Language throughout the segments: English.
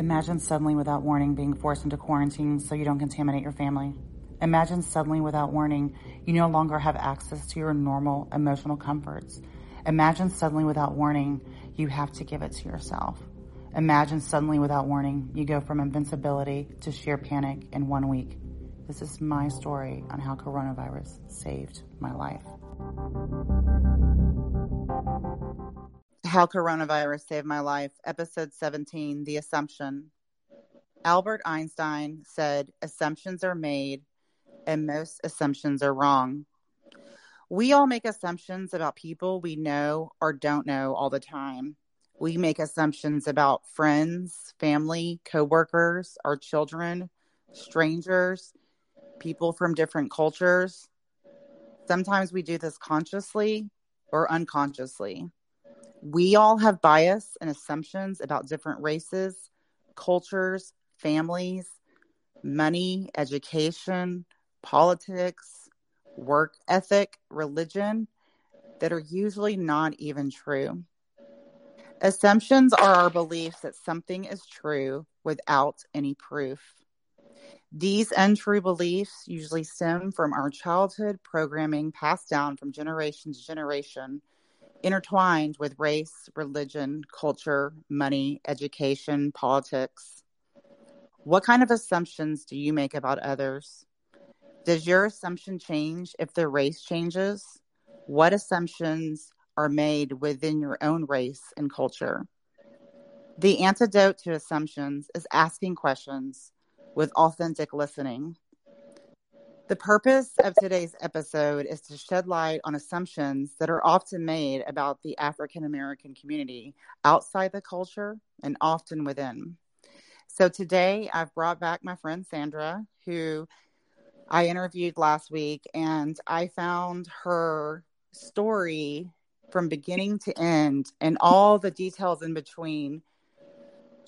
Imagine suddenly, without warning, being forced into quarantine so you don't contaminate your family. Imagine suddenly, without warning, you no longer have access to your normal emotional comforts. Imagine suddenly, without warning, you have to give it to yourself. Imagine suddenly, without warning, you go from invincibility to sheer panic in one week. This is my story on how coronavirus saved my life. How Coronavirus Saved My Life, Episode 17 The Assumption. Albert Einstein said, Assumptions are made, and most assumptions are wrong. We all make assumptions about people we know or don't know all the time. We make assumptions about friends, family, coworkers, our children, strangers, people from different cultures. Sometimes we do this consciously or unconsciously. We all have bias and assumptions about different races, cultures, families, money, education, politics, work ethic, religion that are usually not even true. Assumptions are our beliefs that something is true without any proof. These untrue beliefs usually stem from our childhood programming passed down from generation to generation intertwined with race, religion, culture, money, education, politics. What kind of assumptions do you make about others? Does your assumption change if their race changes? What assumptions are made within your own race and culture? The antidote to assumptions is asking questions with authentic listening. The purpose of today's episode is to shed light on assumptions that are often made about the African American community outside the culture and often within. So today I've brought back my friend Sandra, who I interviewed last week, and I found her story from beginning to end and all the details in between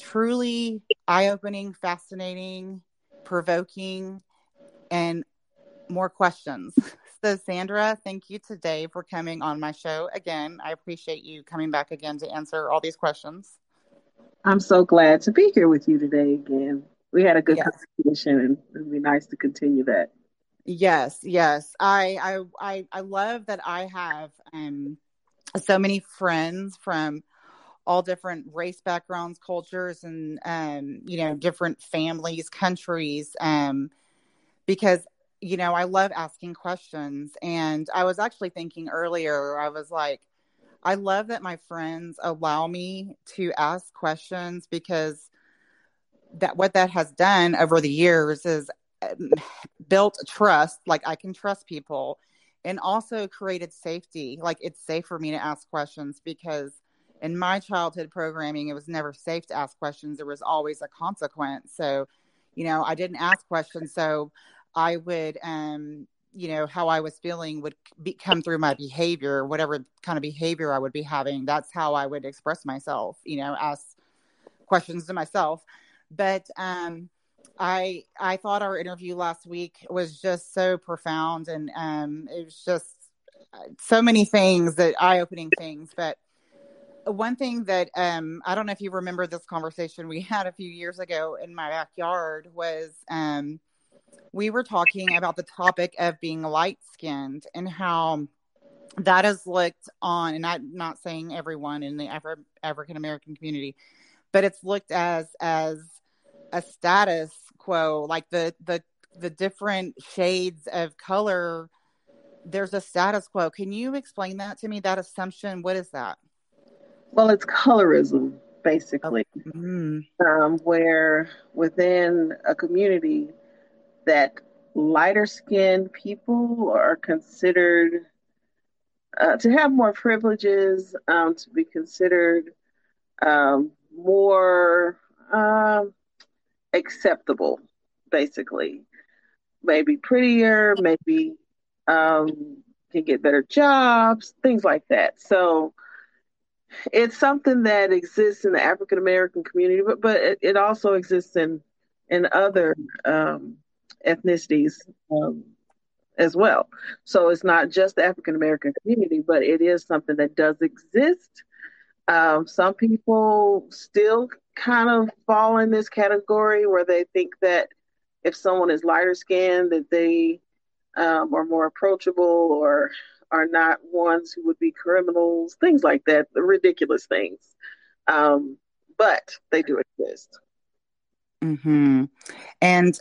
truly eye opening, fascinating, provoking, and more questions. So, Sandra, thank you today for coming on my show again. I appreciate you coming back again to answer all these questions. I'm so glad to be here with you today again. We had a good yes. conversation, and it'd be nice to continue that. Yes, yes. I I I, I love that I have um so many friends from all different race backgrounds, cultures, and um, you know, different families, countries. Um, because you know, I love asking questions. And I was actually thinking earlier, I was like, I love that my friends allow me to ask questions because that what that has done over the years is um, built trust. Like I can trust people and also created safety. Like it's safe for me to ask questions because in my childhood programming, it was never safe to ask questions. There was always a consequence. So, you know, I didn't ask questions. So I would, um, you know, how I was feeling would be, come through my behavior, whatever kind of behavior I would be having. That's how I would express myself, you know, ask questions to myself. But um, I I thought our interview last week was just so profound, and um, it was just uh, so many things that eye opening things. But one thing that um, I don't know if you remember this conversation we had a few years ago in my backyard was. Um, we were talking about the topic of being light skinned and how that is looked on, and I'm not saying everyone in the Afri- African American community, but it's looked as as a status quo, like the the the different shades of color. There's a status quo. Can you explain that to me? That assumption. What is that? Well, it's colorism, basically, mm-hmm. um, where within a community that lighter skinned people are considered uh, to have more privileges, um, to be considered um, more um, acceptable, basically. Maybe prettier, maybe um, can get better jobs, things like that. So it's something that exists in the African American community, but, but it, it, also exists in in other um, ethnicities um, as well. So it's not just the African American community, but it is something that does exist Um, some people still kind of fall in this category where they think that if someone is lighter skinned, that they um, are more approachable or are not ones who would be criminals, things like that, the ridiculous things. Um, but they do exist. Hmm. And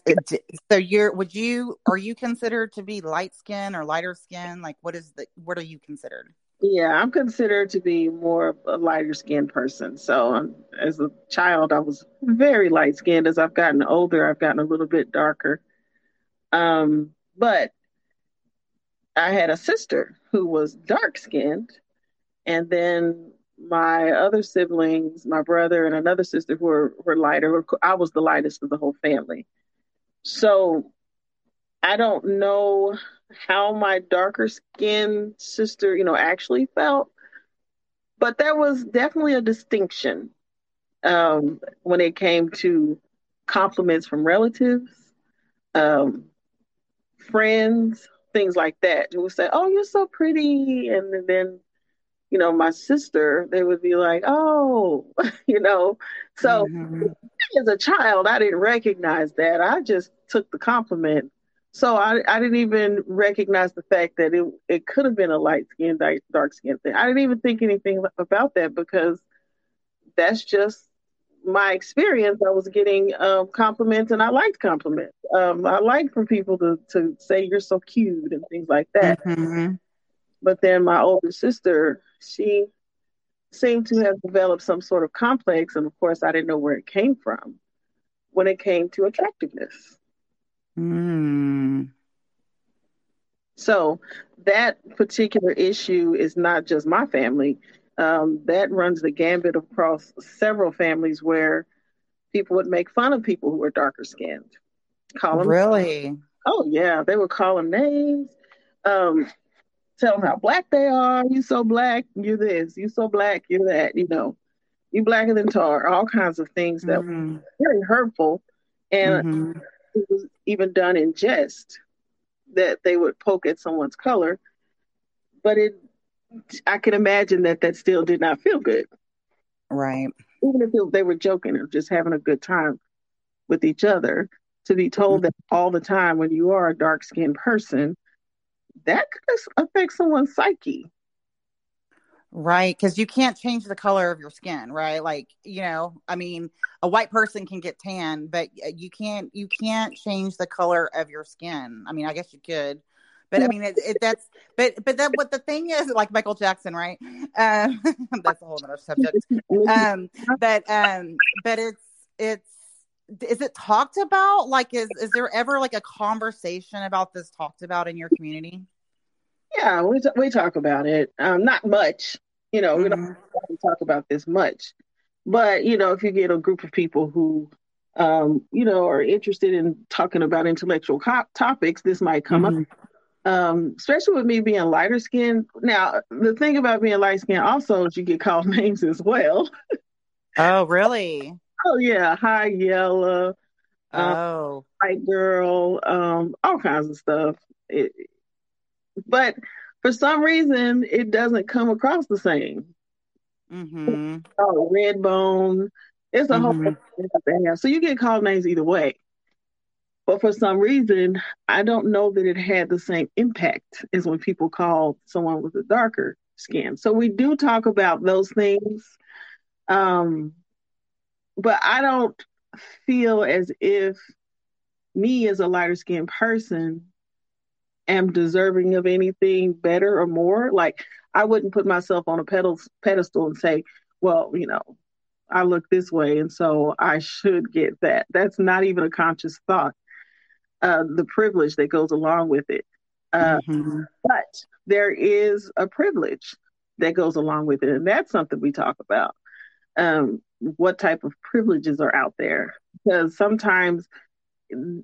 so you're would you are you considered to be light skin or lighter skin? Like what is the what are you considered? Yeah, I'm considered to be more of a lighter skinned person. So um, as a child, I was very light skinned. As I've gotten older, I've gotten a little bit darker. Um, but I had a sister who was dark skinned, and then my other siblings, my brother and another sister who were, were lighter. I was the lightest of the whole family. So I don't know how my darker skinned sister, you know, actually felt, but there was definitely a distinction um, when it came to compliments from relatives, um, friends, things like that, who would say, "Oh, you're so pretty," and then you know, my sister, they would be like, oh, you know. So mm-hmm. as a child, I didn't recognize that. I just took the compliment. So I, I didn't even recognize the fact that it, it could have been a light skin, dark skin thing. I didn't even think anything about that because that's just my experience. I was getting um, compliments and I liked compliments. Um, I like for people to, to say you're so cute and things like that. Mm-hmm. But then my older sister, she seemed to have developed some sort of complex, and of course, I didn't know where it came from when it came to attractiveness. Mm. So that particular issue is not just my family. Um, that runs the gambit across several families where people would make fun of people who were darker skinned. Call them really? Oh yeah, they would call them names. Um, tell them how black they are. You so black, you're this. You so black, you're that. You know, you blacker than tar. All kinds of things that mm-hmm. were very hurtful, and mm-hmm. it was even done in jest that they would poke at someone's color. But it, I can imagine that that still did not feel good. Right. Even if they were joking or just having a good time with each other, to be told mm-hmm. that all the time when you are a dark skinned person that could affect someone's psyche. Right, because you can't change the color of your skin, right? Like, you know, I mean, a white person can get tan, but you can't you can't change the color of your skin. I mean, I guess you could, but I mean, it, it, that's but but that what the thing is, like Michael Jackson, right? Um, that's a whole other subject. Um, but um, but it's it's is it talked about? Like, is is there ever like a conversation about this talked about in your community? Yeah, we t- we talk about it. Um, not much. You know, mm-hmm. we don't mm-hmm. talk about this much. But you know, if you get a group of people who, um, you know, are interested in talking about intellectual co- topics, this might come mm-hmm. up. Um, especially with me being lighter skinned. Now, the thing about being light skinned also is you get called names as well. Oh, really? Oh yeah, high yellow. Um, oh, white girl, um, all kinds of stuff. It, but for some reason, it doesn't come across the same. Mm-hmm. Oh, red bone. It's a mm-hmm. whole thing. So you get called names either way. But for some reason, I don't know that it had the same impact as when people call someone with a darker skin. So we do talk about those things. Um, but I don't feel as if me as a lighter skinned person am deserving of anything better or more. Like I wouldn't put myself on a pedestal and say, well, you know, I look this way and so I should get that. That's not even a conscious thought. Uh, the privilege that goes along with it. Uh, mm-hmm. But there is a privilege that goes along with it, and that's something we talk about. Um, what type of privileges are out there because sometimes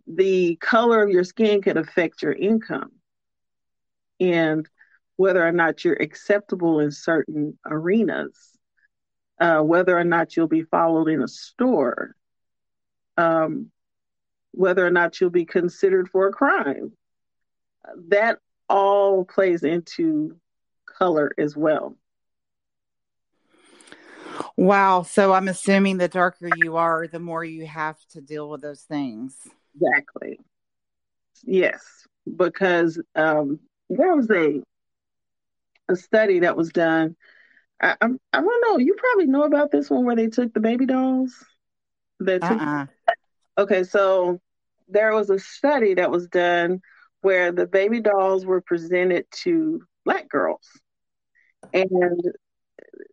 the color of your skin can affect your income and whether or not you're acceptable in certain arenas, uh, whether or not you'll be followed in a store, um, whether or not you'll be considered for a crime. That all plays into color as well. Wow. So I'm assuming the darker you are, the more you have to deal with those things. Exactly. Yes, because um, there was a a study that was done. I, I, I don't know. You probably know about this one where they took the baby dolls. That uh-uh. Okay, so there was a study that was done where the baby dolls were presented to black girls, and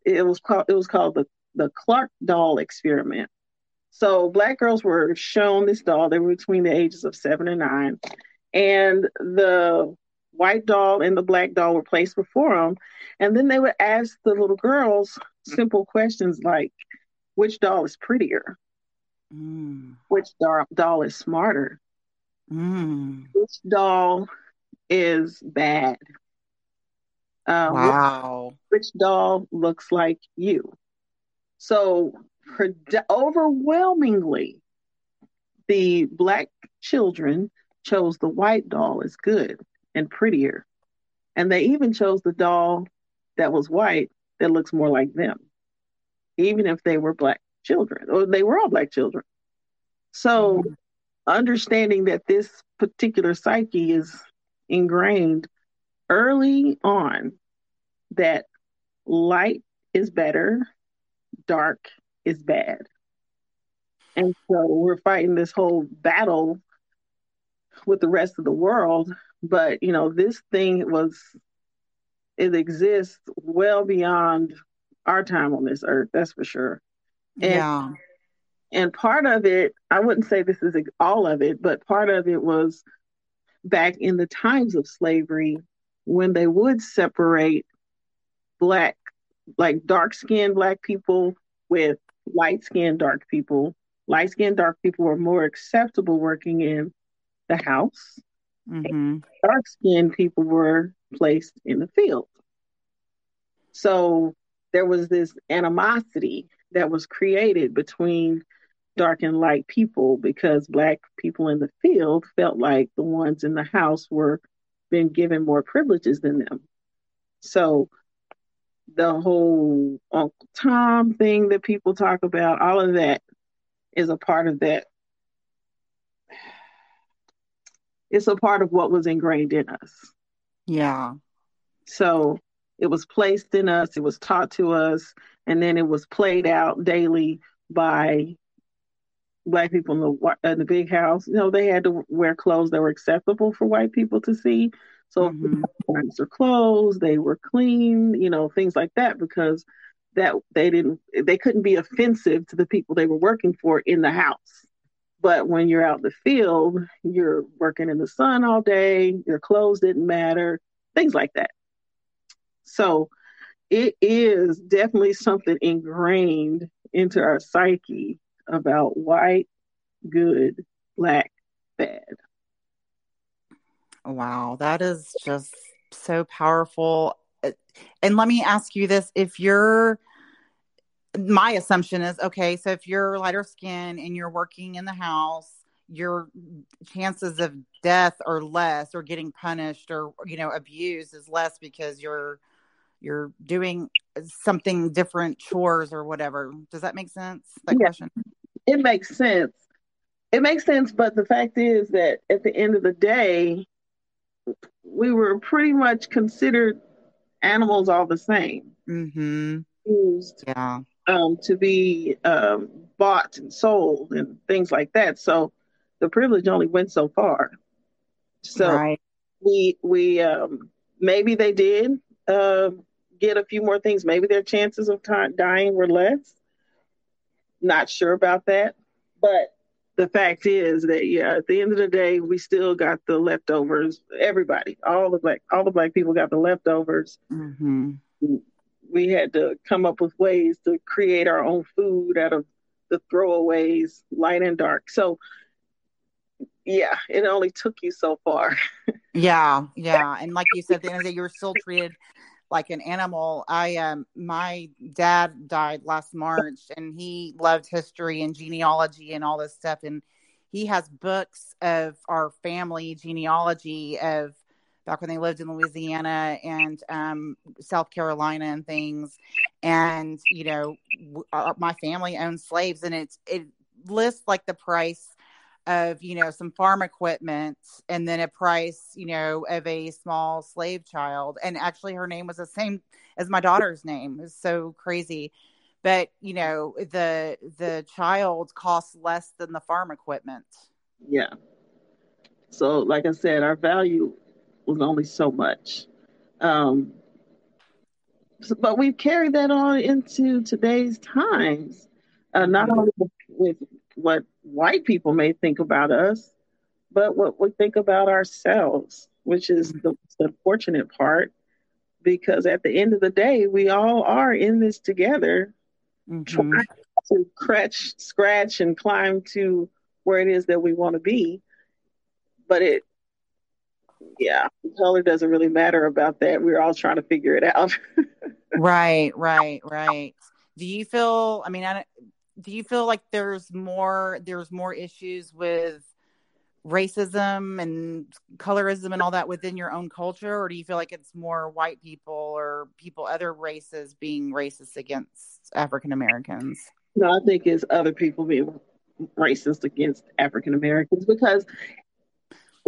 it was called it was called the the Clark doll experiment. So black girls were shown this doll. They were between the ages of seven and nine, and the white doll and the black doll were placed before them, and then they would ask the little girls simple questions like, "Which doll is prettier? Mm. Which doll, doll is smarter? Mm. Which doll is bad? Uh, wow. Which, which doll looks like you?" So, overwhelmingly, the black children chose the white doll as good and prettier. And they even chose the doll that was white that looks more like them, even if they were black children, or they were all black children. So, mm-hmm. understanding that this particular psyche is ingrained early on that light is better, dark is bad. And so we're fighting this whole battle with the rest of the world. But, you know, this thing was, it exists well beyond our time on this earth, that's for sure. And, yeah. And part of it, I wouldn't say this is all of it, but part of it was back in the times of slavery when they would separate black, like dark skinned black people with light skinned dark people. Light skinned dark people were more acceptable working in the house. Mm-hmm. Dark skinned people were placed in the field. So there was this animosity that was created between dark and light people because black people in the field felt like the ones in the house were being given more privileges than them. So the whole Uncle Tom thing that people talk about, all of that is a part of that it's a part of what was ingrained in us. Yeah. So it was placed in us, it was taught to us, and then it was played out daily by black people in the in the big house. You know, they had to wear clothes that were acceptable for white people to see. So mm-hmm. their clothes, they were clean, you know, things like that, because that they didn't they couldn't be offensive to the people they were working for in the house. But when you're out in the field, you're working in the sun all day, your clothes didn't matter, things like that. So it is definitely something ingrained into our psyche about white, good, black, bad. Wow, that is just so powerful. Uh, and let me ask you this if you're my assumption is okay so if you're lighter skin and you're working in the house your chances of death are less or getting punished or you know abused is less because you're you're doing something different chores or whatever does that make sense that yeah, question it makes sense it makes sense but the fact is that at the end of the day we were pretty much considered animals all the same mm-hmm. used yeah um, to be um, bought and sold and things like that. So the privilege only went so far. So right. we we um, maybe they did uh, get a few more things. Maybe their chances of dying were less. Not sure about that, but the fact is that yeah, at the end of the day, we still got the leftovers. Everybody, all the black, all the black people got the leftovers. Mm-hmm we had to come up with ways to create our own food out of the throwaways, light and dark. So, yeah, it only took you so far. yeah, yeah, and like you said, at the end of the day, you were still treated like an animal. I um, my dad died last March, and he loved history and genealogy and all this stuff, and he has books of our family genealogy of back when they lived in Louisiana and um, South Carolina and things. and you know our, my family owned slaves and it's it lists like the price of you know some farm equipment and then a price you know of a small slave child. And actually her name was the same as my daughter's name. It's so crazy. But you know the the child costs less than the farm equipment. Yeah. So like i said our value was only so much. Um so, but we've carried that on into today's times uh, not mm-hmm. only with what white people may think about us, but what we think about ourselves, which is the, the fortunate part. Because at the end of the day, we all are in this together, mm-hmm. trying to scratch, scratch and climb to where it is that we want to be. But it, yeah, color doesn't really matter about that. We're all trying to figure it out. right, right, right. Do you feel? I mean, I, do you feel like there's more there's more issues with racism and colorism and all that within your own culture? Or do you feel like it's more white people or people other races being racist against african americans no i think it's other people being racist against african americans because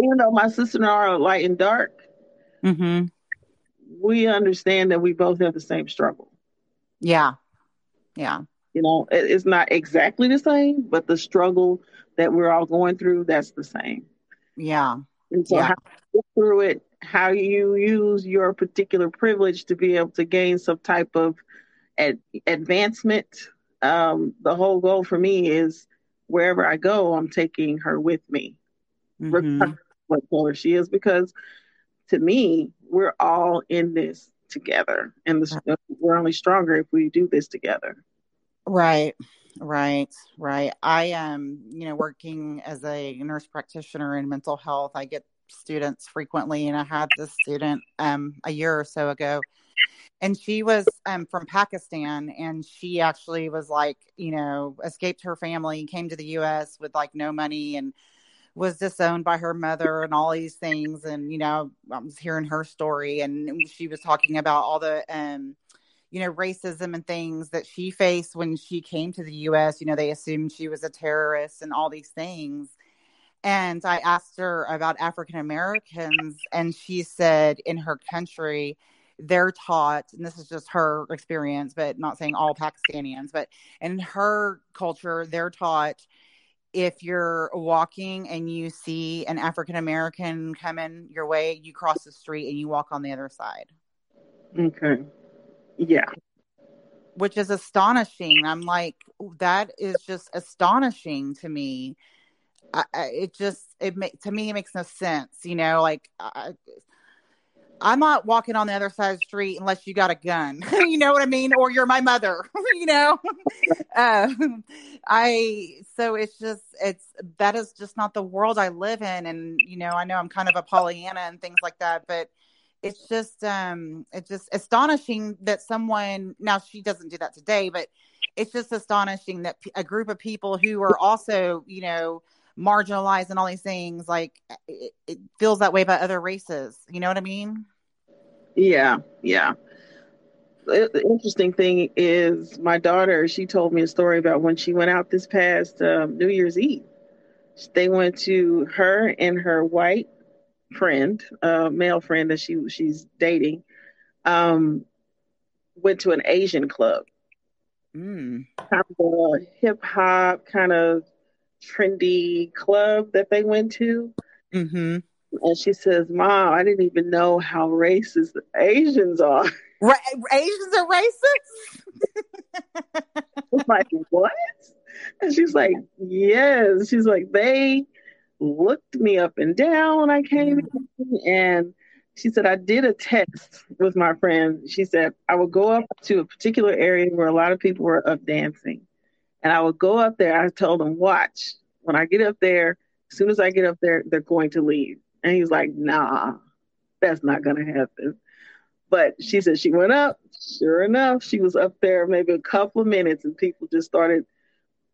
even though my sister and I are light and dark. Mm-hmm. we understand that we both have the same struggle. Yeah. Yeah you know, it, it's not exactly the same, but the struggle that we're all going through, that's the same. Yeah. And so yeah. how you through it, how you use your particular privilege to be able to gain some type of ad- advancement. Um, the whole goal for me is wherever I go, I'm taking her with me, mm-hmm. what color she is, because to me, we're all in this together, and the, we're only stronger if we do this together. Right, right, right. I am, you know, working as a nurse practitioner in mental health. I get students frequently, and I had this student um, a year or so ago, and she was um, from Pakistan, and she actually was like, you know, escaped her family, came to the U.S. with like no money, and was disowned by her mother and all these things. And you know, I was hearing her story, and she was talking about all the um, you know, racism and things that she faced when she came to the US. You know, they assumed she was a terrorist and all these things. And I asked her about African Americans, and she said in her country, they're taught, and this is just her experience, but not saying all Pakistanians, but in her culture, they're taught if you're walking and you see an African American coming your way, you cross the street and you walk on the other side. Okay. Yeah. Which is astonishing. I'm like, that is just astonishing to me. I, I, it just it make to me it makes no sense. You know, like I, I'm not walking on the other side of the street unless you got a gun. you know what I mean? Or you're my mother. you know, uh, I so it's just it's that is just not the world I live in. And you know, I know I'm kind of a Pollyanna and things like that, but it's just um it's just astonishing that someone now she doesn't do that today but it's just astonishing that a group of people who are also you know marginalized and all these things like it, it feels that way about other races. You know what i mean? Yeah yeah. The interesting thing is my daughter she told me a story about when she went out this past um, new year's eve. They went to her and her white friend, a male friend that she she's dating, um, went to an Asian club. Mm. Kind of a hip hop, kind of trendy club that they went to. Mm-hmm. And she says, Mom, I didn't even know how racist Asians are. Ra- Asians are racist? I'm like, what? And she's like, Yes. She's like, they looked me up and down when I came mm-hmm. in, and she said I did a test with my friend. She said I would go up to a particular area where a lot of people were up dancing, and I would go up there. I told them, "Watch when I get up there. As soon as I get up there, they're going to leave." And he's like, "Nah, that's not going to happen." But she said she went up. Sure enough, she was up there maybe a couple of minutes, and people just started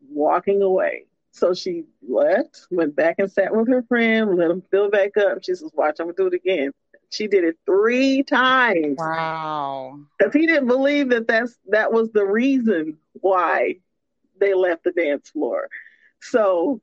walking away. So she left, went back and sat with her friend, let him fill back up. She says, Watch, I'm gonna do it again. She did it three times. Wow. Because he didn't believe that that's that was the reason why they left the dance floor. So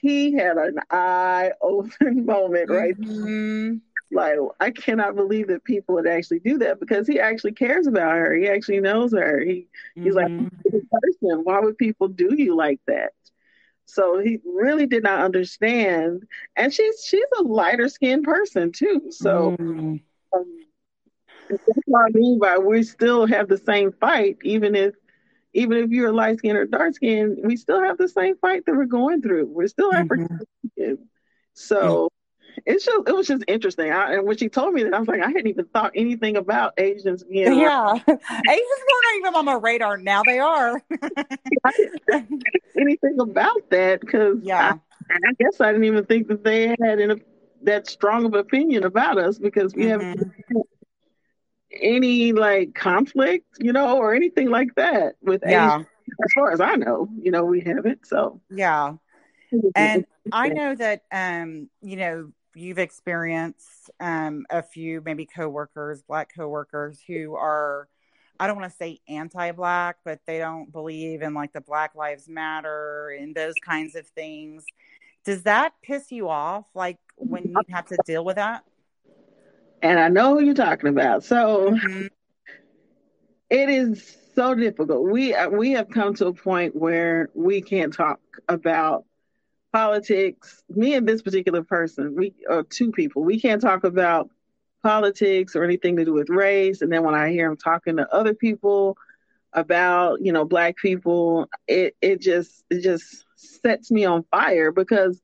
he had an eye open moment, right? Mm-hmm. Like, I cannot believe that people would actually do that because he actually cares about her. He actually knows her. He he's mm-hmm. like person. Why would people do you like that? So he really did not understand. And she's she's a lighter skinned person too. So mm-hmm. um, that's what I mean by we still have the same fight, even if even if you're light skinned or dark skinned, we still have the same fight that we're going through. We're still mm-hmm. African. So it's just it was just interesting. I, and when she told me that, I was like, I hadn't even thought anything about Asians being. Yeah, Asians weren't even on my radar. Now they are. anything about that because yeah, I, I, guess I didn't even think that they had in a, that strong of opinion about us because we mm-hmm. haven't any like conflict, you know, or anything like that with yeah. Asians. As far as I know, you know, we haven't. So yeah. And I know that um, you know, you've experienced um, a few maybe coworkers, black coworkers who are I don't want to say anti-black, but they don't believe in like the Black Lives Matter and those kinds of things. Does that piss you off like when you have to deal with that? And I know who you're talking about. So mm-hmm. it is so difficult. We uh, we have come to a point where we can't talk about politics. Me and this particular person, we are two people. We can't talk about politics or anything to do with race. And then when I hear him talking to other people about, you know, black people, it it just it just sets me on fire because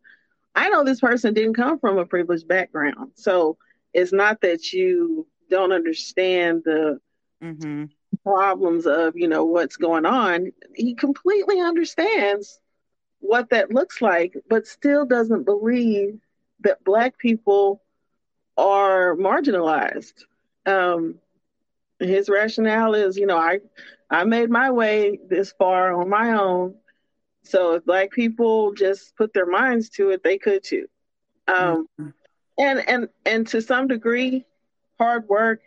I know this person didn't come from a privileged background. So it's not that you don't understand the mm-hmm. problems of, you know, what's going on. He completely understands what that looks like, but still doesn't believe that Black people are marginalized. Um, his rationale is, you know, I I made my way this far on my own, so if Black people just put their minds to it, they could too. Um, mm-hmm. And and and to some degree, hard work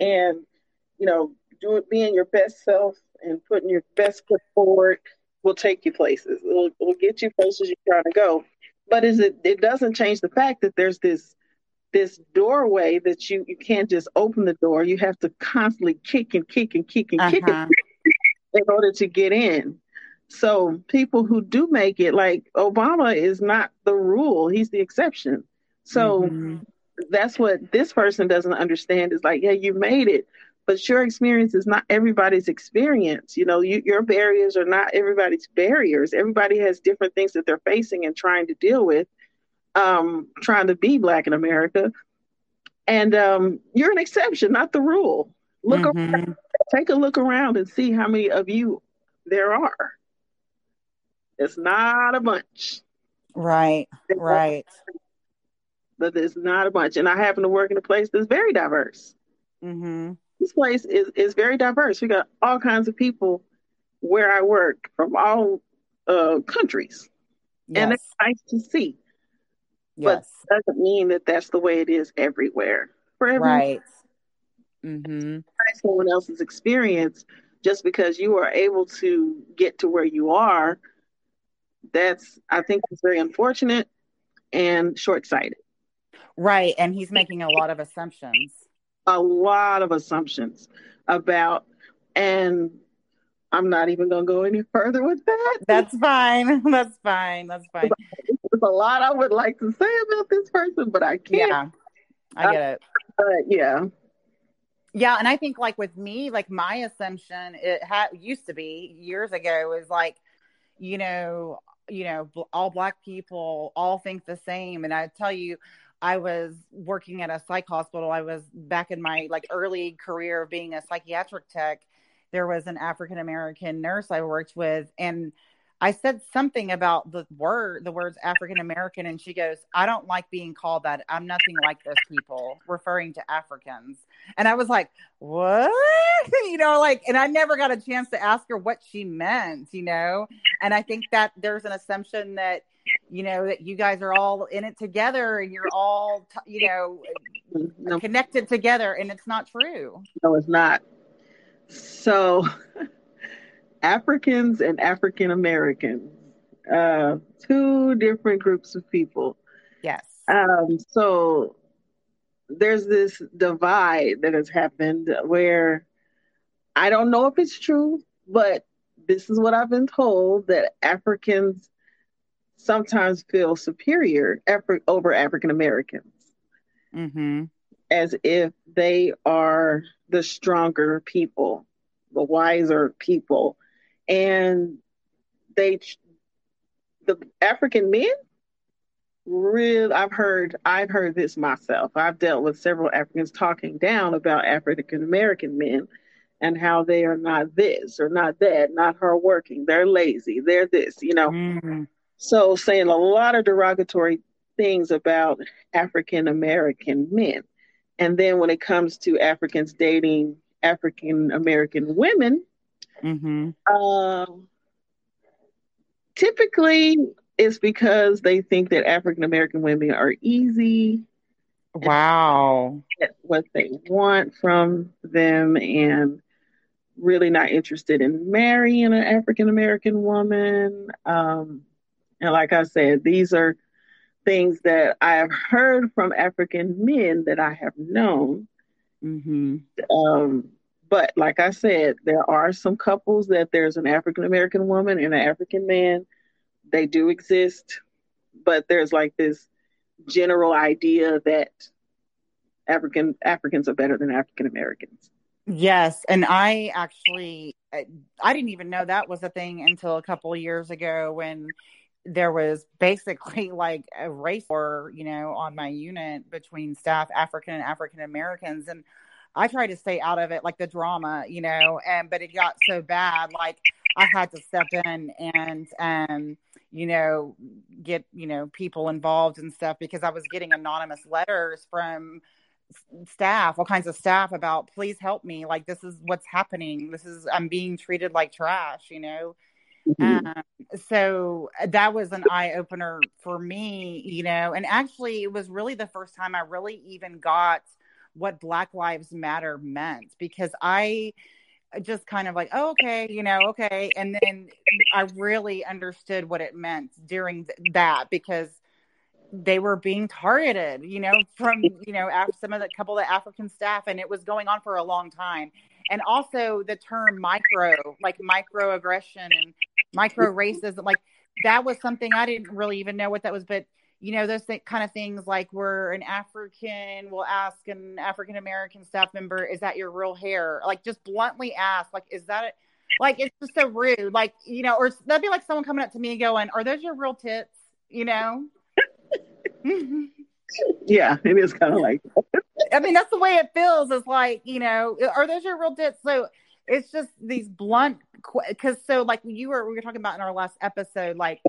and you know, doing being your best self and putting your best foot forward will take you places. It'll, it'll get you places you're trying to go. But is it? It doesn't change the fact that there's this this doorway that you you can't just open the door. You have to constantly kick and kick and kick and uh-huh. kick in order to get in. So people who do make it, like Obama, is not the rule; he's the exception. So mm-hmm. that's what this person doesn't understand. Is like, yeah, you made it, but your experience is not everybody's experience. You know, you, your barriers are not everybody's barriers. Everybody has different things that they're facing and trying to deal with, um, trying to be Black in America. And um, you're an exception, not the rule. Look mm-hmm. around, take a look around and see how many of you there are. It's not a bunch. Right, right. But there's not a bunch. And I happen to work in a place that's very diverse. Mm-hmm this place is, is very diverse. We got all kinds of people where I work from all uh, countries. Yes. And it's nice to see. Yes. But doesn't mean that that's the way it is everywhere. For everyone. Right. Mm-hmm. Someone else's experience, just because you are able to get to where you are, that's I think it's very unfortunate and short sighted. Right. And he's making a lot of assumptions a lot of assumptions about, and I'm not even going to go any further with that. That's fine. That's fine. That's fine. There's a lot I would like to say about this person, but I can't. Yeah, I get it. Uh, but yeah. Yeah, and I think like with me, like my assumption it had used to be years ago was like, you know, you know, all black people all think the same, and I tell you, I was working at a psych hospital. I was back in my like early career of being a psychiatric tech. There was an African American nurse I worked with, and I said something about the word, the words African American, and she goes, I don't like being called that. I'm nothing like those people, referring to Africans. And I was like, what? you know, like, and I never got a chance to ask her what she meant, you know? And I think that there's an assumption that you know that you guys are all in it together and you're all t- you know no. connected together and it's not true. No it's not. So africans and african americans uh two different groups of people. Yes. Um so there's this divide that has happened where I don't know if it's true, but this is what I've been told that Africans sometimes feel superior over African Americans. Mm-hmm. As if they are the stronger people, the wiser people. And they, the African men real I've heard I've heard this myself. I've dealt with several Africans talking down about African American men and how they are not this or not that, not hardworking, they're lazy, they're this, you know. Mm-hmm. So saying a lot of derogatory things about African American men. And then when it comes to Africans dating African American women, mm-hmm. uh, typically it's because they think that African American women are easy. Wow. What they want from them and really not interested in marrying an African American woman. Um, and like I said, these are things that I have heard from African men that I have known. Mm-hmm. Um, but like I said, there are some couples that there's an African American woman and an African man they do exist, but there's like this general idea that African Africans are better than African Americans. Yes, and I actually I didn't even know that was a thing until a couple of years ago when there was basically like a race war, you know, on my unit between staff African and African Americans and I tried to stay out of it like the drama, you know, and but it got so bad like I had to step in and um you know, get, you know, people involved and stuff because I was getting anonymous letters from staff, all kinds of staff about please help me. Like this is what's happening. This is I'm being treated like trash, you know. Mm-hmm. Um, so that was an eye opener for me, you know. And actually, it was really the first time I really even got what Black Lives Matter meant because I just kind of like, oh, okay, you know, okay. And then I really understood what it meant during th- that because they were being targeted, you know, from, you know, some of the couple of the African staff, and it was going on for a long time. And also the term micro, like microaggression and micro racism, like that was something I didn't really even know what that was, but you know those th- kind of things like we're an african we'll ask an african american staff member is that your real hair? Like just bluntly ask like is that it like it's just so rude like you know or that'd be like someone coming up to me going are those your real tits? You know? Yeah Maybe it is kind of like i mean that's the way it feels it's like you know are those your real tits? So it's just these blunt because so like you were we were talking about in our last episode like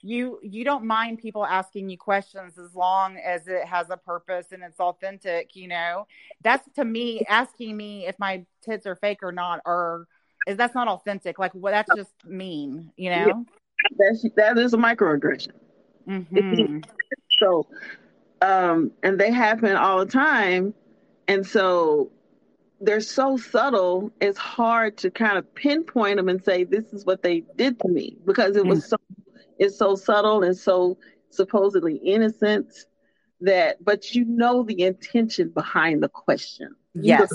you you don't mind people asking you questions as long as it has a purpose and it's authentic you know? That's to me asking me if my tits are fake or not or is that's not authentic. Like well that's just mean you know? Yeah, that's that is a microaggression. Mm-hmm. so um and they happen all the time. And so they're so subtle it's hard to kind of pinpoint them and say this is what they did to me because it was mm. so it's so subtle and so supposedly innocent that but you know the intention behind the question. Yes.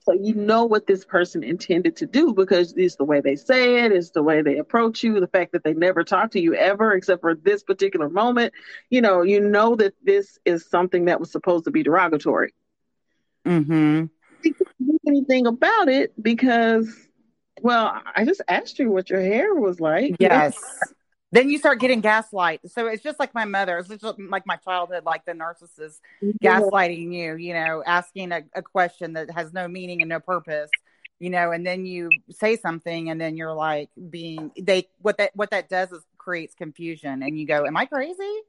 so you know what this person intended to do because it's the way they say it it's the way they approach you the fact that they never talk to you ever except for this particular moment. You know you know that this is something that was supposed to be derogatory. Mm-hmm anything about it because well i just asked you what your hair was like yes then you start getting gaslight. So it's just like my mother. It's just like my childhood, like the narcissist yeah. gaslighting you, you know, asking a, a, question that has no meaning and no purpose, you know, and then you say something and then you're like being they what that what that does is creates confusion and you go, Am I crazy?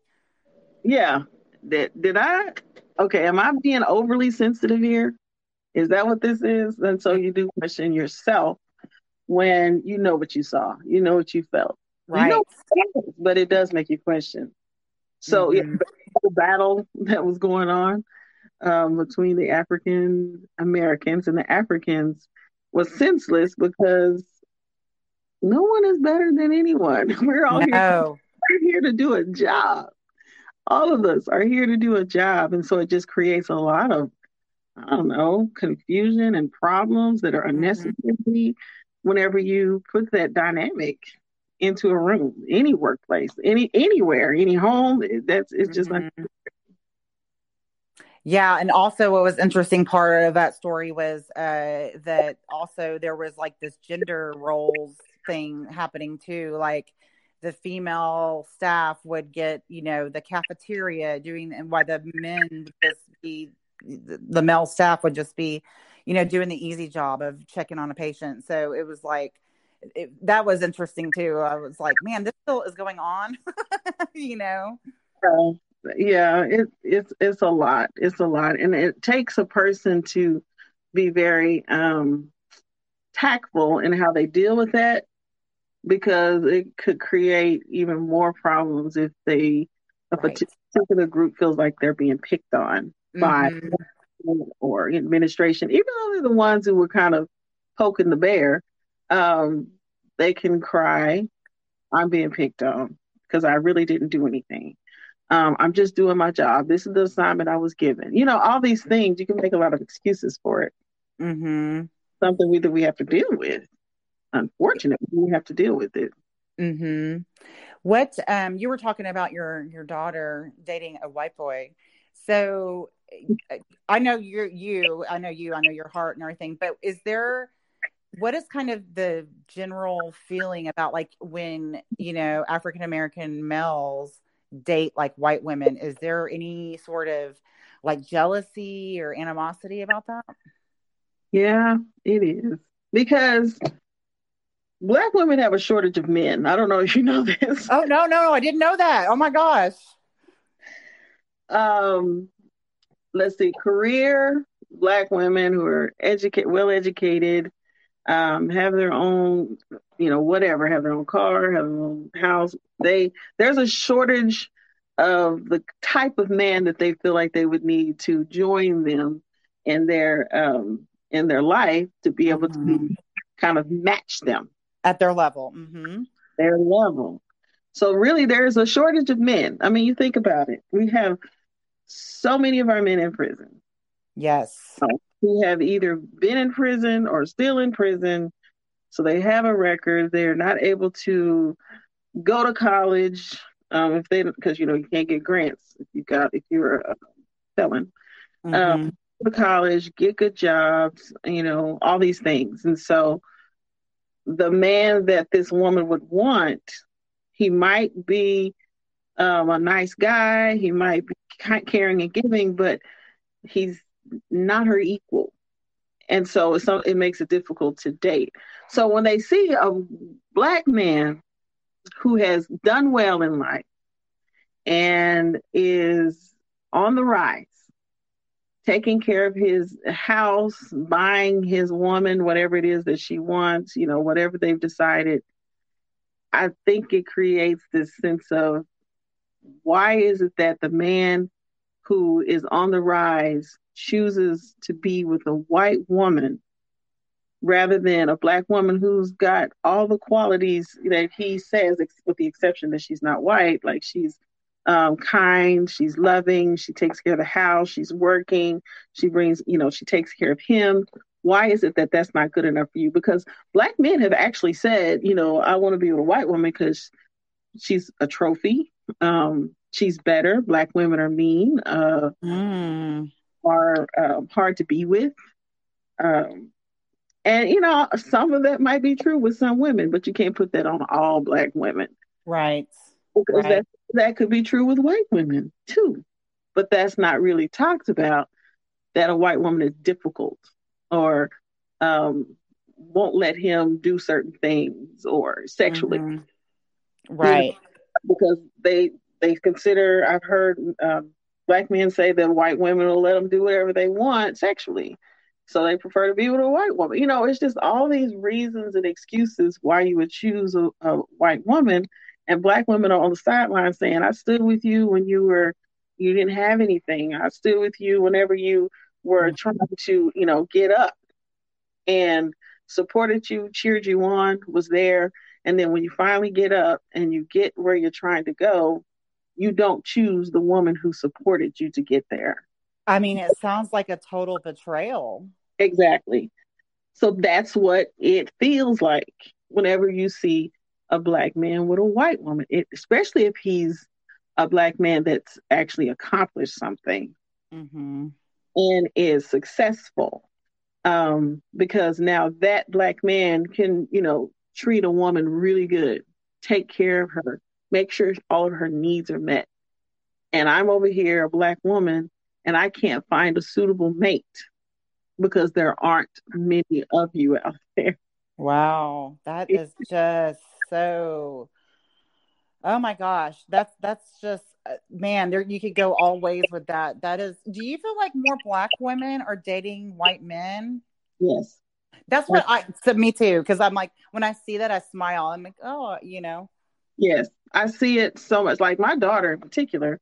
Yeah. Did did I okay, am I being overly sensitive here? Is that what this is? And so you do question yourself when you know what you saw, you know what you felt Right. You know, but it does make you question. So mm-hmm. yeah, the battle that was going on um, between the African Americans and the Africans was senseless because no one is better than anyone. We're all no. here, we're here to do a job. All of us are here to do a job. And so it just creates a lot of, I don't know, confusion and problems that are mm-hmm. unnecessary mm-hmm. whenever you put that dynamic into a room, any workplace, any anywhere, any home. That's it's just mm-hmm. like yeah, and also what was interesting part of that story was uh, that also there was like this gender roles thing happening too. Like the female staff would get, you know, the cafeteria doing, and why the men would just be, the male staff would just be, you know, doing the easy job of checking on a patient. So it was like, it, that was interesting too. I was like, man, this still is going on, you know? Yeah, yeah it, it's, it's a lot. It's a lot. And it takes a person to be very um, tactful in how they deal with that because it could create even more problems if they a right. particular group feels like they're being picked on mm-hmm. by or administration, even though they're the ones who were kind of poking the bear, um, they can cry, "I'm being picked on because I really didn't do anything." Um, I'm just doing my job. This is the assignment I was given. You know, all these things you can make a lot of excuses for it. Mm-hmm. Something we that we have to deal with Unfortunately, We have to deal with it. Hmm. What um, you were talking about your your daughter dating a white boy. So I know you're you. I know you. I know your heart and everything. But is there? What is kind of the general feeling about like when you know African American males date like white women? Is there any sort of like jealousy or animosity about that? Yeah, it is because black women have a shortage of men. I don't know if you know this. Oh no, no, I didn't know that. Oh my gosh. Um, let's see, career black women who are educated, well educated, um, have their own, you know, whatever, have their own car, have their own house. They there's a shortage of the type of man that they feel like they would need to join them in their um in their life to be able mm-hmm. to kind of match them at their level. Mm-hmm. Their level. So really, there's a shortage of men. I mean, you think about it. We have so many of our men in prison. Yes. who have either been in prison or still in prison. So they have a record. They're not able to go to college um, if they because you know you can't get grants if you got if you're a felon. Um, mm-hmm. Um, go to college, get good jobs, you know, all these things, and so the man that this woman would want, he might be um, a nice guy, he might be caring and giving, but he's not her equal. And so it makes it difficult to date. So when they see a black man who has done well in life and is on the rise, taking care of his house, buying his woman whatever it is that she wants, you know, whatever they've decided. I think it creates this sense of why is it that the man who is on the rise chooses to be with a white woman rather than a black woman who's got all the qualities that he says, with the exception that she's not white, like she's um, kind, she's loving, she takes care of the house, she's working, she brings, you know, she takes care of him. Why is it that that's not good enough for you? Because black men have actually said, you know, I want to be with a white woman because she's a trophy. Um, she's better. Black women are mean, uh, mm. are uh, hard to be with. Um, and you know, some of that might be true with some women, but you can't put that on all black women. Right. Because right. that that could be true with white women too. But that's not really talked about that a white woman is difficult or um, won't let him do certain things or sexually. Mm-hmm. Right. Because they they consider I've heard um, black men say that white women will let them do whatever they want sexually. So they prefer to be with a white woman. You know, it's just all these reasons and excuses why you would choose a, a white woman. And black women are on the sideline saying, I stood with you when you were, you didn't have anything. I stood with you whenever you were mm-hmm. trying to, you know, get up and supported you, cheered you on, was there. And then when you finally get up and you get where you're trying to go, you don't choose the woman who supported you to get there. I mean, it sounds like a total betrayal. Exactly. So that's what it feels like whenever you see a black man with a white woman, it, especially if he's a black man that's actually accomplished something mm-hmm. and is successful. Um, because now that black man can, you know, treat a woman really good, take care of her, make sure all of her needs are met. And I'm over here, a black woman, and I can't find a suitable mate because there aren't many of you out there. Wow, that is just so. Oh my gosh, that's that's just uh, man. There you could go all ways with that. That is. Do you feel like more black women are dating white men? Yes. That's what I. So me too, because I'm like when I see that I smile. I'm like, oh, you know. Yes, I see it so much. Like my daughter in particular,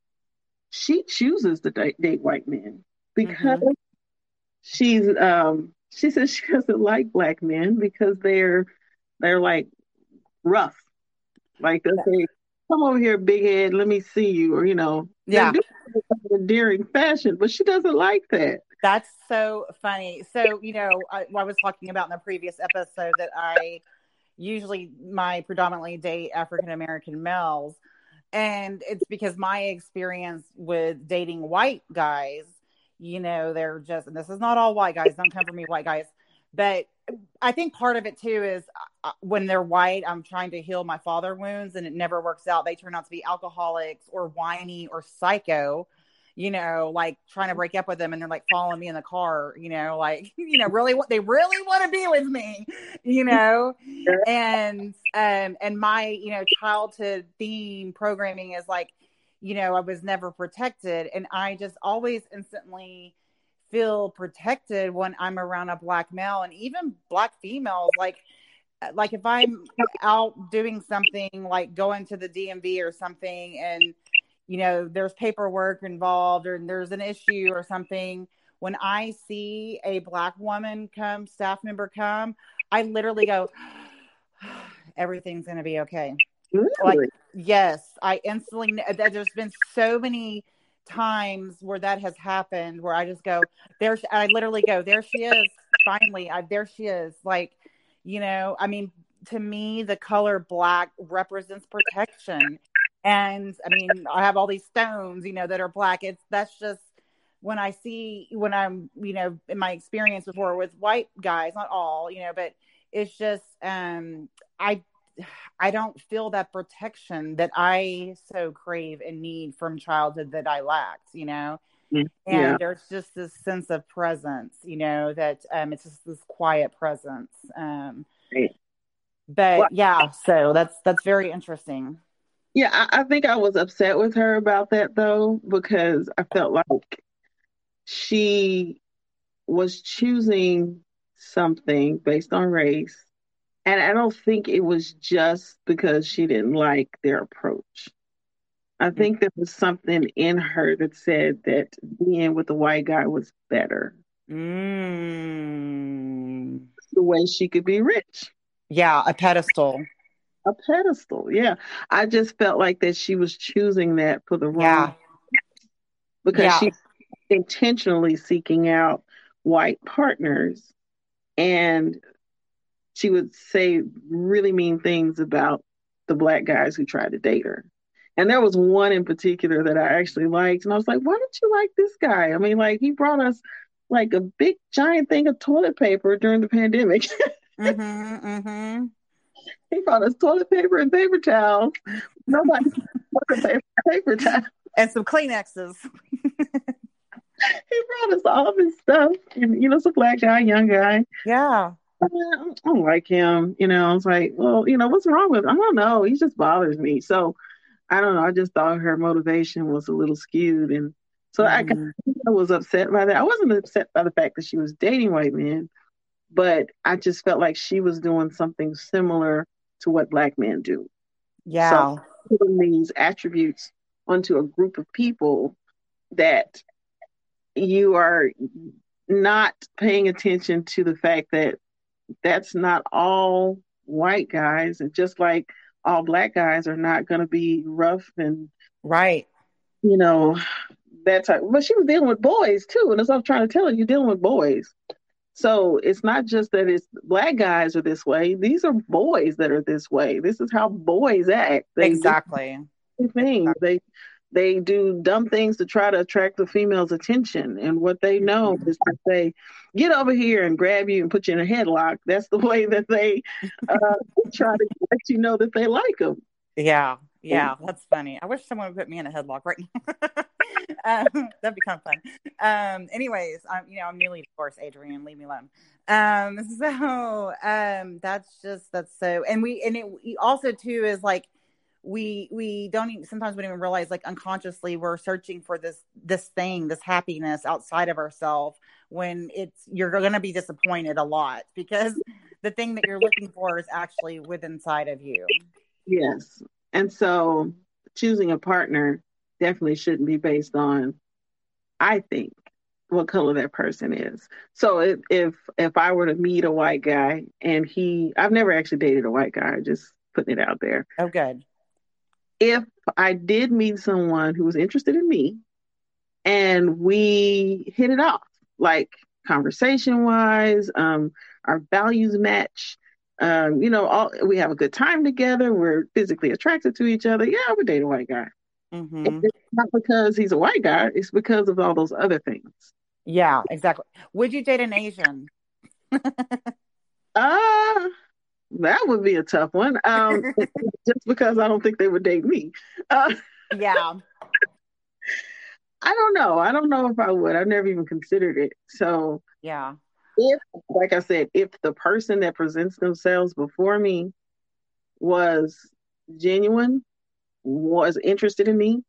she chooses to date, date white men because mm-hmm. she's um she says she doesn't like black men because they're they're like rough. Like they say, come over here, big head, let me see you, or you know, yeah, endearing fashion, but she doesn't like that. That's so funny. So you know, I, I was talking about in the previous episode that I usually my predominantly date African American males and it's because my experience with dating white guys you know they're just and this is not all white guys don't come for me white guys but i think part of it too is uh, when they're white i'm trying to heal my father wounds and it never works out they turn out to be alcoholics or whiny or psycho you know, like trying to break up with them and they're like following me in the car, you know, like, you know, really what they really want to be with me, you know, and, um, and my, you know, childhood theme programming is like, you know, I was never protected. And I just always instantly feel protected when I'm around a black male and even black females, like, like if I'm out doing something like going to the DMV or something and you know there's paperwork involved or there's an issue or something. When i see a black woman come staff member come i literally go everything's going to be okay. Really? like yes i instantly uh, there's been so many times where that has happened where i just go there i literally go there she is finally I, there she is. Like you know i mean to me the color black represents protection and I mean, I have all these stones, you know, that are black. It's that's just when I see when I'm, you know, in my experience before with white guys, not all, you know, but it's just um I I don't feel that protection that I so crave and need from childhood that I lacked, you know. Mm, and there's just this sense of presence, you know, that um it's just this quiet presence. Um right. but well, yeah, so that's that's very interesting. Yeah, I, I think I was upset with her about that though, because I felt like she was choosing something based on race. And I don't think it was just because she didn't like their approach. I think there was something in her that said that being with the white guy was better. Mm. The way she could be rich. Yeah, a pedestal a pedestal. Yeah. I just felt like that she was choosing that for the wrong yeah. because yeah. she intentionally seeking out white partners and she would say really mean things about the black guys who tried to date her. And there was one in particular that I actually liked. And I was like, why don't you like this guy? I mean, like, he brought us like a big giant thing of toilet paper during the pandemic. mm-hmm, mm-hmm. He brought us toilet paper and paper towels. Nobody paper, paper towels. And some Kleenexes. he brought us all this stuff. And, you know, it's a black guy, young guy. Yeah. I don't like him. You know, I was like, well, you know, what's wrong with him? I don't know. He just bothers me. So I don't know. I just thought her motivation was a little skewed. And So mm-hmm. I, I was upset by that. I wasn't upset by the fact that she was dating white men, but I just felt like she was doing something similar to what black men do. Yeah. So putting these attributes onto a group of people that you are not paying attention to the fact that that's not all white guys and just like all black guys are not going to be rough and right you know that type but she was dealing with boys too and as i'm trying to tell her you're dealing with boys so it's not just that it's black guys are this way these are boys that are this way this is how boys act they exactly things exactly. they they do dumb things to try to attract the female's attention. And what they know mm-hmm. is to say, get over here and grab you and put you in a headlock. That's the way that they uh, try to let you know that they like them. Yeah, yeah, that's funny. I wish someone would put me in a headlock right now. um, that'd be kind of fun. Um, anyways, I'm you know I'm newly divorced, Adrian. Leave me alone. Um, so um, that's just that's so, and we and it also too is like we we don't even sometimes we don't even realize like unconsciously we're searching for this this thing this happiness outside of ourselves when it's you're going to be disappointed a lot because the thing that you're looking for is actually within inside of you yes and so choosing a partner definitely shouldn't be based on i think what color that person is. So if if if i were to meet a white guy and he i've never actually dated a white guy just putting it out there. Oh good. If I did meet someone who was interested in me and we hit it off, like conversation wise, um, our values match, um, you know, all we have a good time together, we're physically attracted to each other. Yeah, I would date a white guy. Mm-hmm. It's not because he's a white guy, it's because of all those other things. Yeah, exactly. Would you date an Asian? uh that would be a tough one. Um, just because I don't think they would date me. Uh, yeah. I don't know. I don't know if I would. I've never even considered it. So yeah. If, like I said, if the person that presents themselves before me was genuine, was interested in me,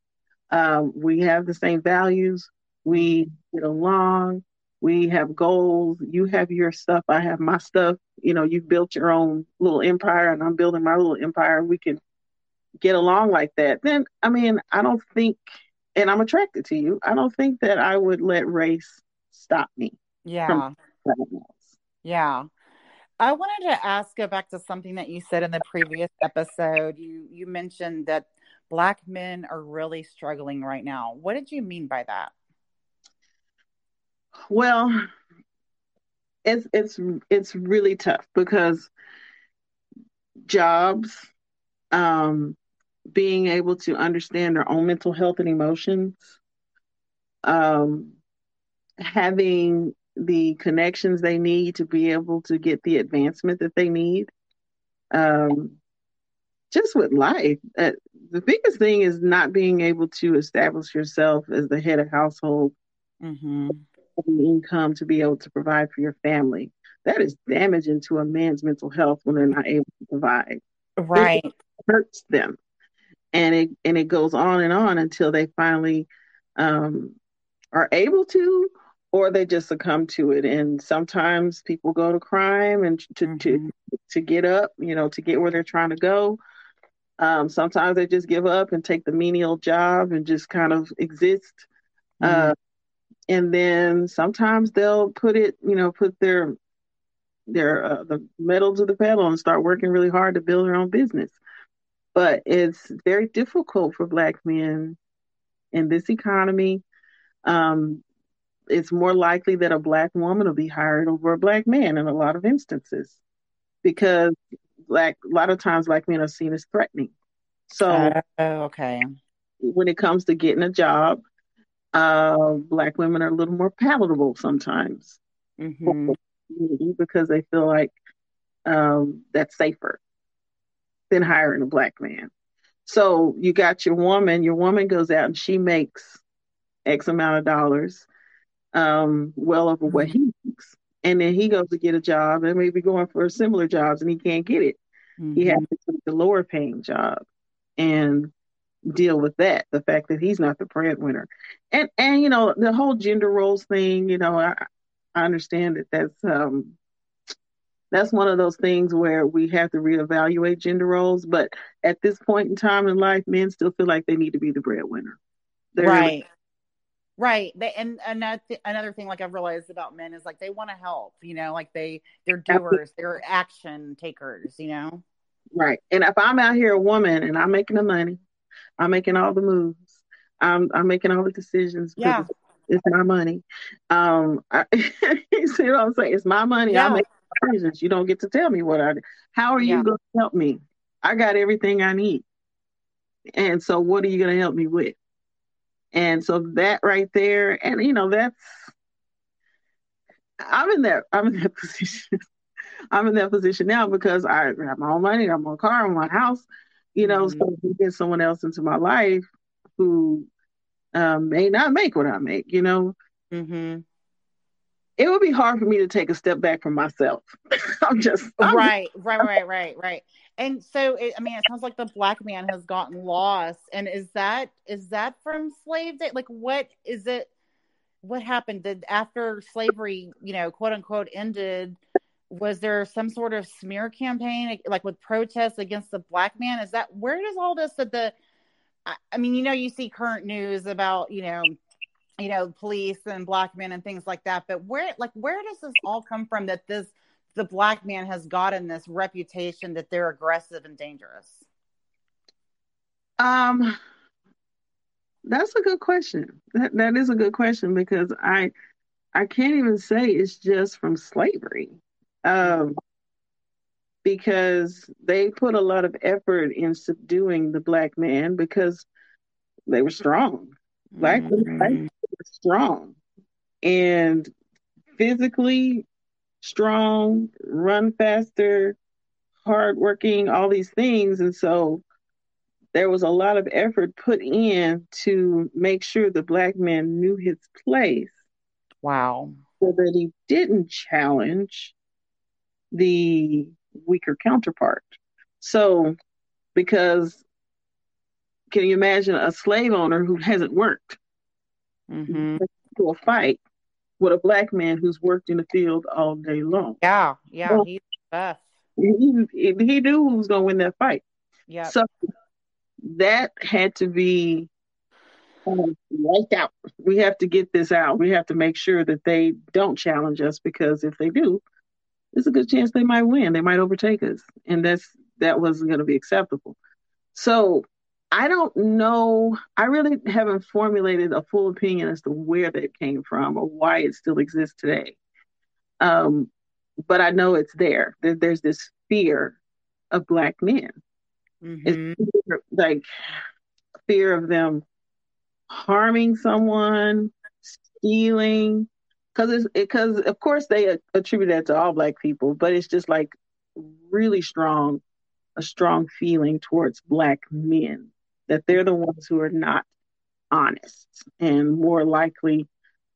um, we have the same values, we get along, we have goals. You have your stuff. I have my stuff. You know, you've built your own little empire, and I'm building my little empire. We can get along like that. Then, I mean, I don't think, and I'm attracted to you. I don't think that I would let race stop me. Yeah. Yeah. I wanted to ask go back to something that you said in the previous episode. You you mentioned that black men are really struggling right now. What did you mean by that? Well, it's it's it's really tough because jobs, um, being able to understand their own mental health and emotions, um, having the connections they need to be able to get the advancement that they need. Um, just with life, uh, the biggest thing is not being able to establish yourself as the head of household. Mm-hmm income to be able to provide for your family. That is damaging to a man's mental health when they're not able to provide. Right. It hurts them. And it and it goes on and on until they finally um, are able to or they just succumb to it. And sometimes people go to crime and to mm-hmm. to to get up, you know, to get where they're trying to go. Um, sometimes they just give up and take the menial job and just kind of exist. Mm-hmm. Uh, and then sometimes they'll put it, you know, put their their uh, the metal to the pedal and start working really hard to build their own business. But it's very difficult for black men in this economy. Um, it's more likely that a black woman will be hired over a black man in a lot of instances because black a lot of times black men are seen as threatening. So uh, okay. When it comes to getting a job, uh, black women are a little more palatable sometimes mm-hmm. because they feel like um, that's safer than hiring a black man. So you got your woman, your woman goes out and she makes X amount of dollars, um, well over what mm-hmm. he makes. And then he goes to get a job and maybe going for similar jobs and he can't get it. Mm-hmm. He has to take the lower paying job. And deal with that the fact that he's not the breadwinner and and you know the whole gender roles thing you know i, I understand that that's um that's one of those things where we have to reevaluate gender roles but at this point in time in life men still feel like they need to be the breadwinner They're right Right. They, and another, another thing like I've realized about men is like they want to help, you know, like they they're doers, they're action takers, you know. Right. And if I'm out here a woman and I'm making the money, I'm making all the moves, I'm I'm making all the decisions yeah. it's, it's my money. Um I, you see what I'm saying? It's my money. Yeah. I make decisions. You don't get to tell me what I do. How are you yeah. gonna help me? I got everything I need. And so what are you gonna help me with? And so that right there, and you know, that's I'm in that I'm in that position. I'm in that position now because I have my own money, I have my car, I'm my house, you know, mm-hmm. so to get someone else into my life who um, may not make what I make, you know. Mm-hmm. It would be hard for me to take a step back from myself. I'm just I'm right, right, right, right, right. And so, it, I mean, it sounds like the black man has gotten lost. And is that is that from slave day? Like, what is it? What happened? Did after slavery, you know, quote unquote, ended? Was there some sort of smear campaign, like with protests against the black man? Is that where does all this that the? I mean, you know, you see current news about you know you know police and black men and things like that but where like where does this all come from that this the black man has gotten this reputation that they're aggressive and dangerous? Um, that's a good question. That that is a good question because I I can't even say it's just from slavery. Um, because they put a lot of effort in subduing the black man because they were strong. Black mm-hmm. were strong and physically strong, run faster, hardworking, all these things. And so there was a lot of effort put in to make sure the black man knew his place. Wow. So that he didn't challenge the weaker counterpart. So, because can you imagine a slave owner who hasn't worked mm-hmm. to a fight with a black man who's worked in the field all day long. Yeah, yeah, well, he's the He, he, he knew who was going to win that fight. Yeah. So that had to be um, wiped out. We have to get this out. We have to make sure that they don't challenge us because if they do, there's a good chance they might win. They might overtake us, and that's that wasn't going to be acceptable. So I don't know. I really haven't formulated a full opinion as to where that came from or why it still exists today. Um, but I know it's there. there. There's this fear of black men. Mm-hmm. It's like fear of them harming someone, stealing, because it's because of course they attribute that to all black people, but it's just like really strong, a strong feeling towards black men that they're the ones who are not honest and more likely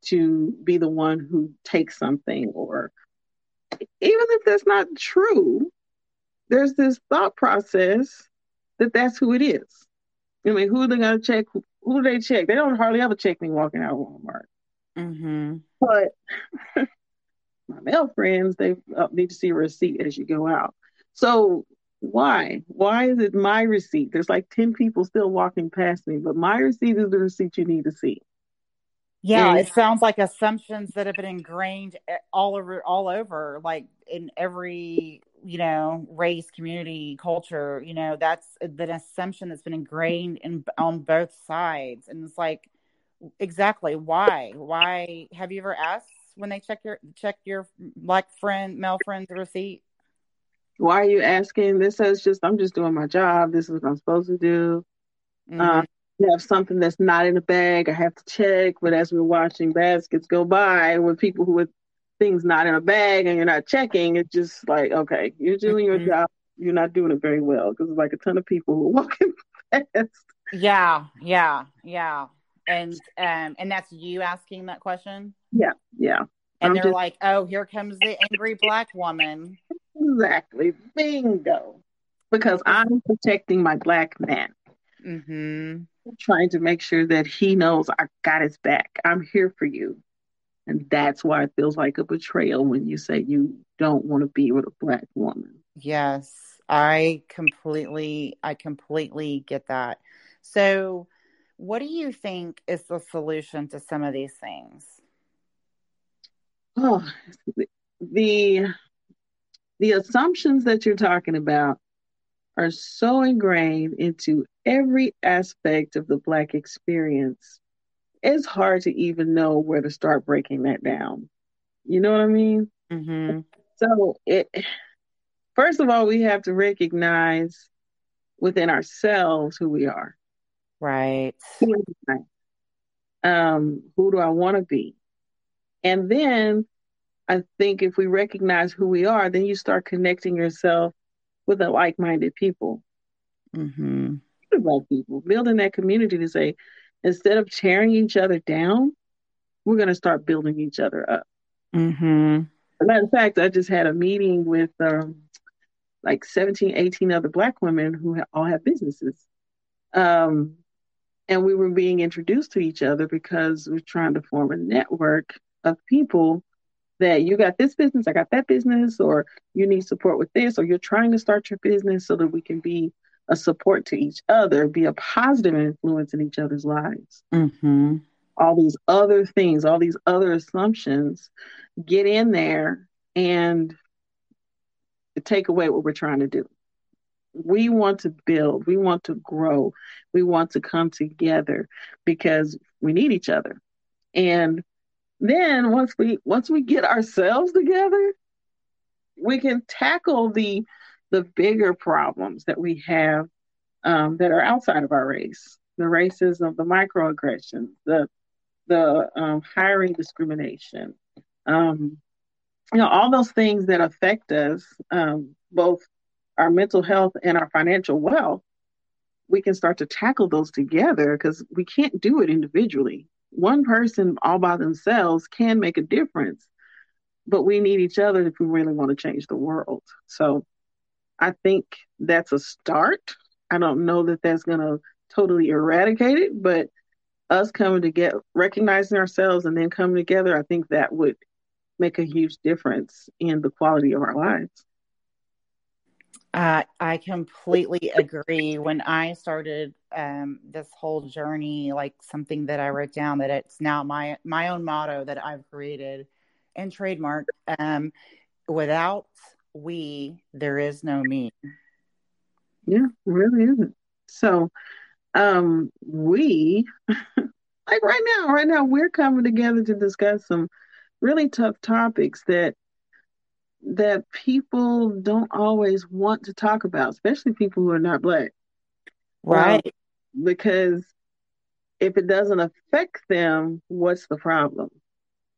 to be the one who takes something or even if that's not true there's this thought process that that's who it is. I mean who are they going to check? Who do they check? They don't hardly ever check me walking out of walmart. Mm-hmm. but my male friends they uh, need to see a receipt as you go out. So why? Why is it my receipt? There's like 10 people still walking past me, but my receipt is the receipt you need to see. Yeah, and, it sounds like assumptions that have been ingrained eh, all over all over like in every, you know, race, community, culture, you know, that's the assumption that's been ingrained in on both sides. And it's like exactly why? Why have you ever asked when they check your check your black friend, male friend's receipt? Why are you asking? This says just I'm just doing my job. This is what I'm supposed to do. Mm-hmm. Uh, you have something that's not in the bag. I have to check. But as we're watching baskets go by with people who with things not in a bag and you're not checking, it's just like okay, you're doing mm-hmm. your job. You're not doing it very well because like a ton of people who are walking past. Yeah, yeah, yeah. And um, and that's you asking that question. Yeah, yeah. And I'm they're just... like, "Oh, here comes the angry black woman." Exactly. Bingo. Because I'm protecting my black man. Mm-hmm. Trying to make sure that he knows I got his back. I'm here for you. And that's why it feels like a betrayal when you say you don't want to be with a black woman. Yes, I completely, I completely get that. So, what do you think is the solution to some of these things? Oh, the the assumptions that you're talking about are so ingrained into every aspect of the black experience it's hard to even know where to start breaking that down. You know what i mean? Mm-hmm. so it first of all we have to recognize within ourselves who we are. Right. Um who do i want to be? And then I think if we recognize who we are, then you start connecting yourself with the like-minded people. Mm-hmm. Like people, building that community to say, instead of tearing each other down, we're going to start building each other up. Mm-hmm. matter of fact, I just had a meeting with um, like 17, 18 other Black women who all have businesses. Um, and we were being introduced to each other because we're trying to form a network of people that you got this business, I got that business, or you need support with this, or you're trying to start your business so that we can be a support to each other, be a positive influence in each other's lives. Mm-hmm. All these other things, all these other assumptions get in there and take away what we're trying to do. We want to build, we want to grow, we want to come together because we need each other. And then once we once we get ourselves together, we can tackle the the bigger problems that we have um, that are outside of our race, the racism, the microaggressions, the the um, hiring discrimination, um, you know, all those things that affect us, um, both our mental health and our financial wealth. We can start to tackle those together because we can't do it individually one person all by themselves can make a difference, but we need each other if we really want to change the world. So I think that's a start. I don't know that that's going to totally eradicate it, but us coming together, recognizing ourselves and then coming together, I think that would make a huge difference in the quality of our lives. Uh, I completely agree. When I started um, this whole journey, like something that I wrote down that it's now my my own motto that I've created and trademarked. Um, without we, there is no me. Yeah, really isn't. So, um, we like right now, right now, we're coming together to discuss some really tough topics that that people don't always want to talk about, especially people who are not black. Right. Um, because if it doesn't affect them, what's the problem?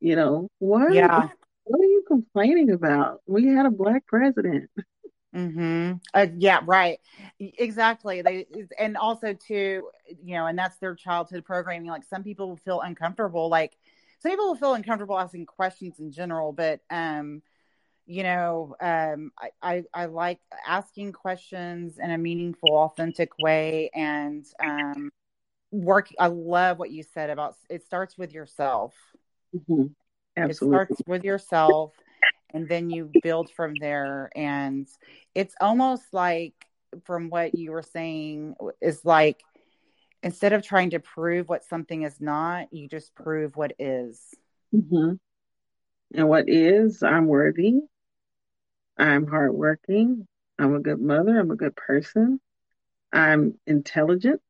You know, what? Yeah. What are you complaining about? We had a black president. Mm-hmm. Uh, yeah, right. Exactly. They and also too, you know, and that's their childhood programming. Like some people will feel uncomfortable. Like some people will feel uncomfortable asking questions in general, but um, you know, um, I, I, I, like asking questions in a meaningful, authentic way and um, work. I love what you said about it starts with yourself. Mm-hmm. Absolutely. It starts with yourself and then you build from there. And it's almost like, from what you were saying, is like instead of trying to prove what something is not, you just prove what is. Mm-hmm. And what is, I'm worthy. I'm hardworking. I'm a good mother. I'm a good person. I'm intelligent.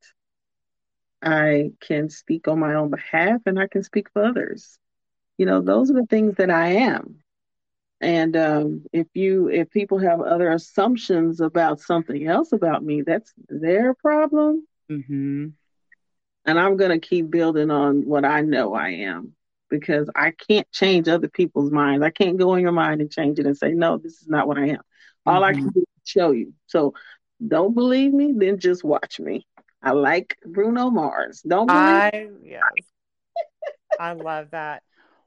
I can speak on my own behalf and I can speak for others. You know, those are the things that I am. And um, if you if people have other assumptions about something else about me, that's their problem. Mm-hmm. And I'm going to keep building on what I know I am because I can't change other people's minds. I can't go in your mind and change it and say, no, this is not what I am. Mm-hmm. All I can mm-hmm. do is show you. So don't believe me, then just watch me. I like Bruno Mars. Don't believe I, yes. I love that.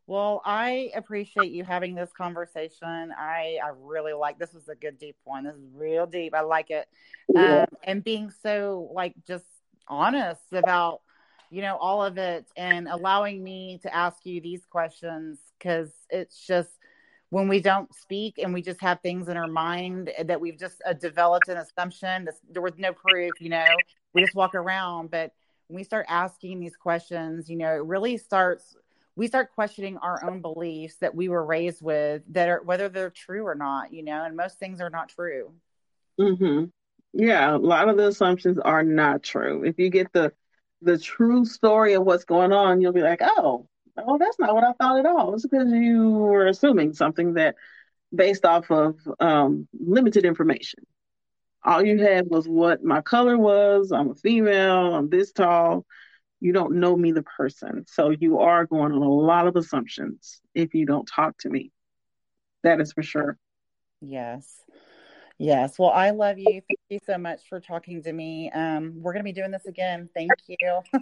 Well, I appreciate you having this conversation. I I really like this was a good deep one. This is real deep. I like it. Yeah. Um, and being so like just honest about you know all of it and allowing me to ask you these questions because it's just when we don't speak and we just have things in our mind that we've just uh, developed an assumption there was no proof you know we just walk around. But when we start asking these questions you know it really starts we start questioning our own beliefs that we were raised with that are whether they're true or not you know and most things are not true. Mm-hmm. yeah a lot of the assumptions are not true. If you get the the true story of what's going on you'll be like oh oh that's not what i thought at all it's because you were assuming something that based off of um, limited information all you had was what my color was i'm a female i'm this tall you don't know me, the person. So you are going on a lot of assumptions if you don't talk to me. That is for sure. Yes. Yes. Well, I love you. Thank you so much for talking to me. Um, we're going to be doing this again. Thank you.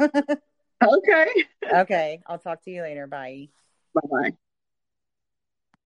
okay. okay. I'll talk to you later. Bye. Bye bye.